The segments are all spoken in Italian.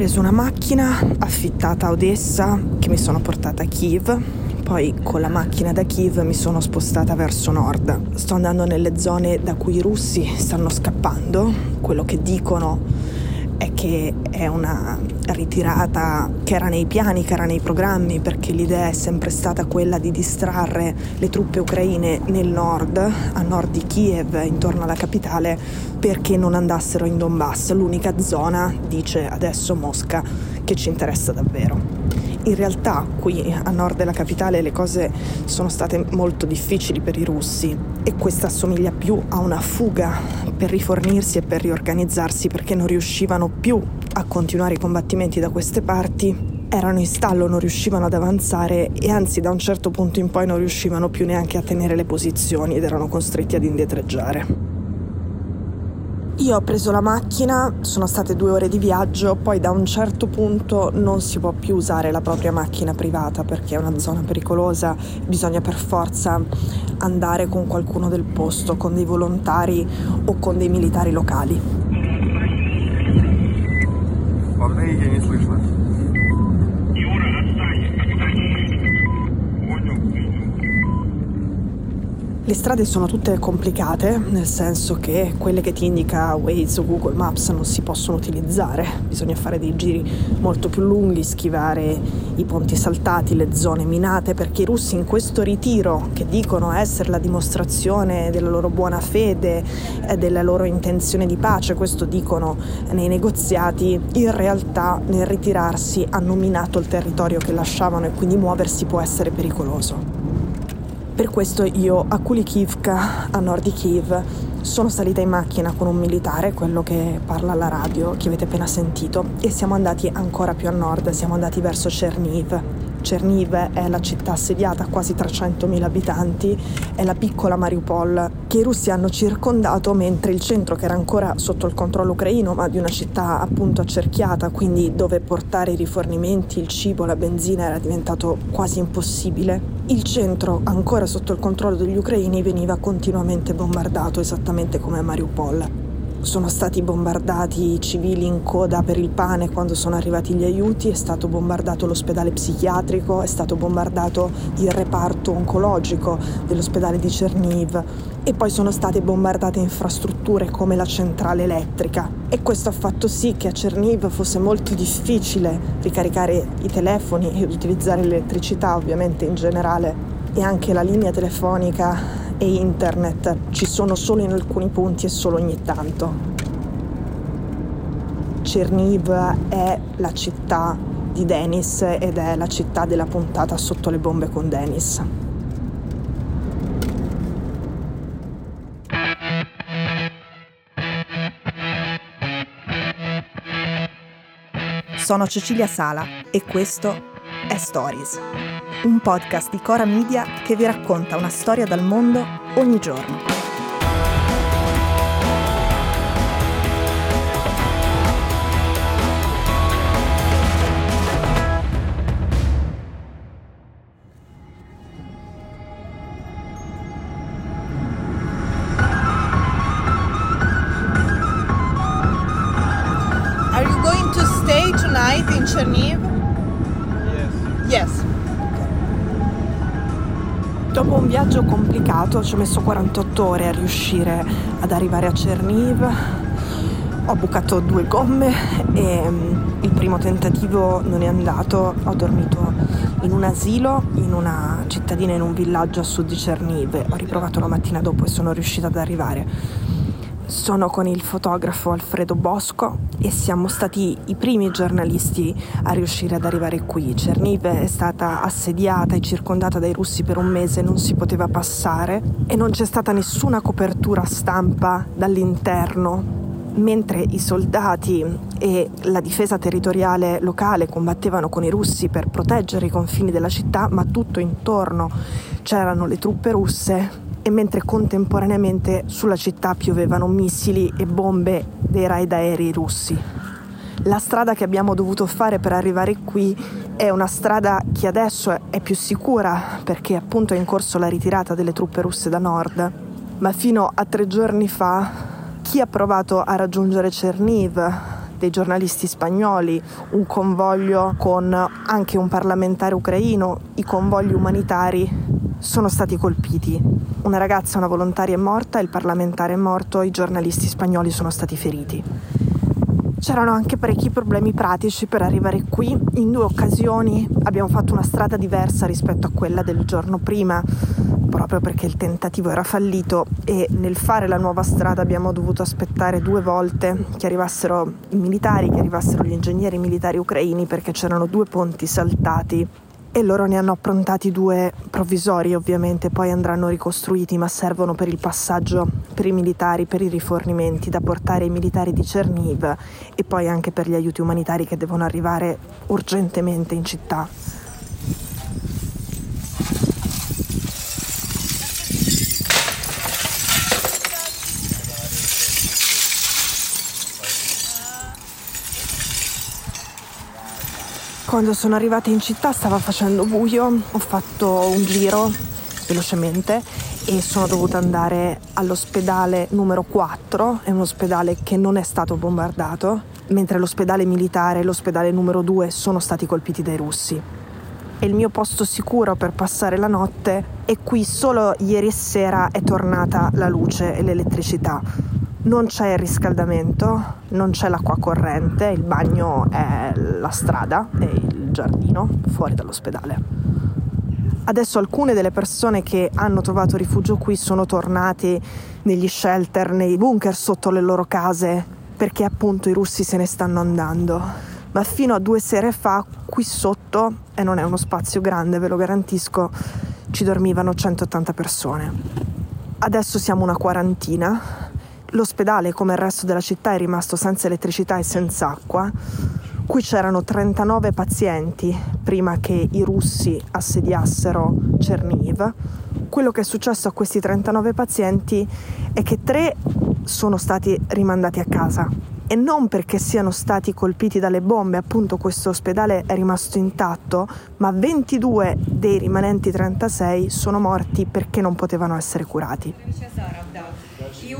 Preso una macchina affittata a Odessa che mi sono portata a Kiev. Poi con la macchina da Kiev mi sono spostata verso nord. Sto andando nelle zone da cui i russi stanno scappando. Quello che dicono è che è una ritirata che era nei piani, che era nei programmi, perché l'idea è sempre stata quella di distrarre le truppe ucraine nel nord, a nord di Kiev, intorno alla capitale, perché non andassero in Donbass, l'unica zona, dice adesso Mosca, che ci interessa davvero. In realtà qui a nord della capitale le cose sono state molto difficili per i russi e questa assomiglia più a una fuga per rifornirsi e per riorganizzarsi perché non riuscivano più a continuare i combattimenti da queste parti erano in stallo, non riuscivano ad avanzare e anzi da un certo punto in poi non riuscivano più neanche a tenere le posizioni ed erano costretti ad indietreggiare. Io ho preso la macchina, sono state due ore di viaggio, poi da un certo punto non si può più usare la propria macchina privata perché è una zona pericolosa, bisogna per forza andare con qualcuno del posto, con dei volontari o con dei militari locali. Le strade sono tutte complicate, nel senso che quelle che ti indica Waze o Google Maps non si possono utilizzare, bisogna fare dei giri molto più lunghi, schivare i ponti saltati, le zone minate, perché i russi in questo ritiro, che dicono essere la dimostrazione della loro buona fede e della loro intenzione di pace, questo dicono nei negoziati, in realtà nel ritirarsi hanno minato il territorio che lasciavano e quindi muoversi può essere pericoloso. Per questo io a Kulikivka, a nord di Kiev, sono salita in macchina con un militare, quello che parla alla radio, che avete appena sentito, e siamo andati ancora più a nord, siamo andati verso Cherniv. Cherniv è la città assediata, quasi 300.000 abitanti, è la piccola Mariupol che i russi hanno circondato mentre il centro, che era ancora sotto il controllo ucraino, ma di una città appunto accerchiata, quindi dove portare i rifornimenti, il cibo, la benzina era diventato quasi impossibile, il centro, ancora sotto il controllo degli ucraini, veniva continuamente bombardato, esattamente come a Mariupol. Sono stati bombardati i civili in coda per il pane quando sono arrivati gli aiuti, è stato bombardato l'ospedale psichiatrico, è stato bombardato il reparto oncologico dell'ospedale di Cerniv e poi sono state bombardate infrastrutture come la centrale elettrica. E questo ha fatto sì che a Cerniv fosse molto difficile ricaricare i telefoni e utilizzare l'elettricità ovviamente in generale e anche la linea telefonica e internet ci sono solo in alcuni punti e solo ogni tanto. Cerniv è la città di Denis ed è la città della puntata sotto le bombe con Denis. Sono Cecilia Sala e questo è Stories un podcast di Cora Media che vi racconta una storia dal mondo ogni giorno. Are you going to stay tonight in Cherniv? Dopo un viaggio complicato ci ho messo 48 ore a riuscire ad arrivare a Cerniv. Ho bucato due gomme e mm, il primo tentativo non è andato. Ho dormito in un asilo, in una cittadina, in un villaggio a sud di Cerniv. Ho riprovato la mattina dopo e sono riuscita ad arrivare. Sono con il fotografo Alfredo Bosco e siamo stati i primi giornalisti a riuscire ad arrivare qui. Cerniv è stata assediata e circondata dai russi per un mese, non si poteva passare e non c'è stata nessuna copertura stampa dall'interno. Mentre i soldati e la difesa territoriale locale combattevano con i russi per proteggere i confini della città, ma tutto intorno c'erano le truppe russe e mentre contemporaneamente sulla città piovevano missili e bombe dei raid aerei russi. La strada che abbiamo dovuto fare per arrivare qui è una strada che adesso è più sicura perché appunto è in corso la ritirata delle truppe russe da nord, ma fino a tre giorni fa chi ha provato a raggiungere Cerniv dei giornalisti spagnoli, un convoglio con anche un parlamentare ucraino, i convogli umanitari sono stati colpiti. Una ragazza, una volontaria è morta, il parlamentare è morto, i giornalisti spagnoli sono stati feriti. C'erano anche parecchi problemi pratici per arrivare qui. In due occasioni abbiamo fatto una strada diversa rispetto a quella del giorno prima, proprio perché il tentativo era fallito e nel fare la nuova strada abbiamo dovuto aspettare due volte che arrivassero i militari, che arrivassero gli ingegneri militari ucraini perché c'erano due ponti saltati e loro ne hanno approntati due provvisori ovviamente, poi andranno ricostruiti, ma servono per il passaggio per i militari, per i rifornimenti da portare ai militari di Cerniv e poi anche per gli aiuti umanitari che devono arrivare urgentemente in città. Quando sono arrivata in città stava facendo buio, ho fatto un giro velocemente e sono dovuta andare all'ospedale numero 4, è un ospedale che non è stato bombardato, mentre l'ospedale militare e l'ospedale numero 2 sono stati colpiti dai russi. È il mio posto sicuro per passare la notte e qui solo ieri sera è tornata la luce e l'elettricità non c'è il riscaldamento, non c'è l'acqua corrente, il bagno è la strada e il giardino fuori dall'ospedale. Adesso alcune delle persone che hanno trovato rifugio qui sono tornate negli shelter, nei bunker sotto le loro case, perché appunto i russi se ne stanno andando. Ma fino a due sere fa, qui sotto, e non è uno spazio grande, ve lo garantisco, ci dormivano 180 persone. Adesso siamo una quarantina L'ospedale, come il resto della città, è rimasto senza elettricità e senza acqua. Qui c'erano 39 pazienti prima che i russi assediassero Cerniv. Quello che è successo a questi 39 pazienti è che tre sono stati rimandati a casa e non perché siano stati colpiti dalle bombe, appunto questo ospedale è rimasto intatto, ma 22 dei rimanenti 36 sono morti perché non potevano essere curati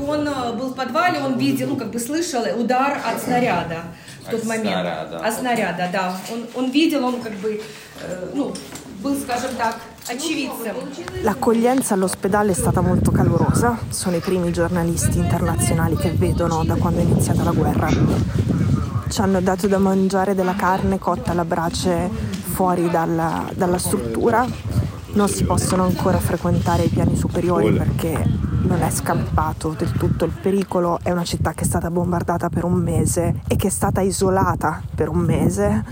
И он э, был в подвале, он видел, ну, как бы слышал удар от снаряда в тот от момент. Снаряда. От снаряда, да. Он, он видел, он как бы, э, ну, был, скажем так, очевидцем. L'accoglienza all'ospedale è stata molto calorosa, sono i primi giornalisti internazionali che vedono da quando è iniziata la guerra. Ci hanno dato da mangiare della carne cotta alla brace fuori dalla, dalla struttura. Non si possono ancora frequentare i piani superiori perché non è scappato del tutto il pericolo, è una città che è stata bombardata per un mese e che è stata isolata per un mese,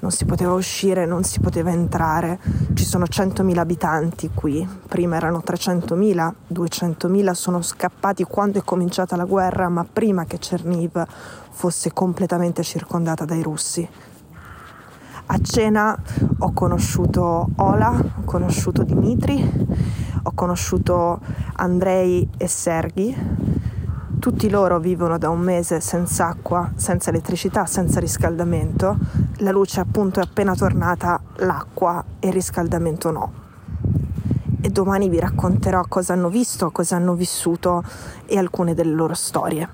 non si poteva uscire, non si poteva entrare, ci sono 100.000 abitanti qui, prima erano 300.000, 200.000 sono scappati quando è cominciata la guerra, ma prima che Cerniv fosse completamente circondata dai russi. A cena ho conosciuto Ola, ho conosciuto Dimitri, ho conosciuto Andrei e Serghi. Tutti loro vivono da un mese senza acqua, senza elettricità, senza riscaldamento. La luce appunto è appena tornata, l'acqua e il riscaldamento no. E domani vi racconterò cosa hanno visto, cosa hanno vissuto e alcune delle loro storie.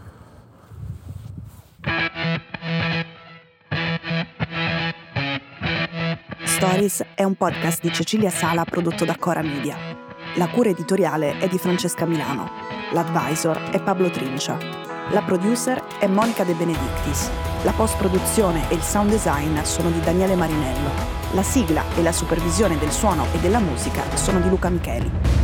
Stories è un podcast di Cecilia Sala prodotto da Cora Media. La cura editoriale è di Francesca Milano. L'advisor è Pablo Trincia. La producer è Monica De Benedictis. La post-produzione e il sound design sono di Daniele Marinello. La sigla e la supervisione del suono e della musica sono di Luca Micheli.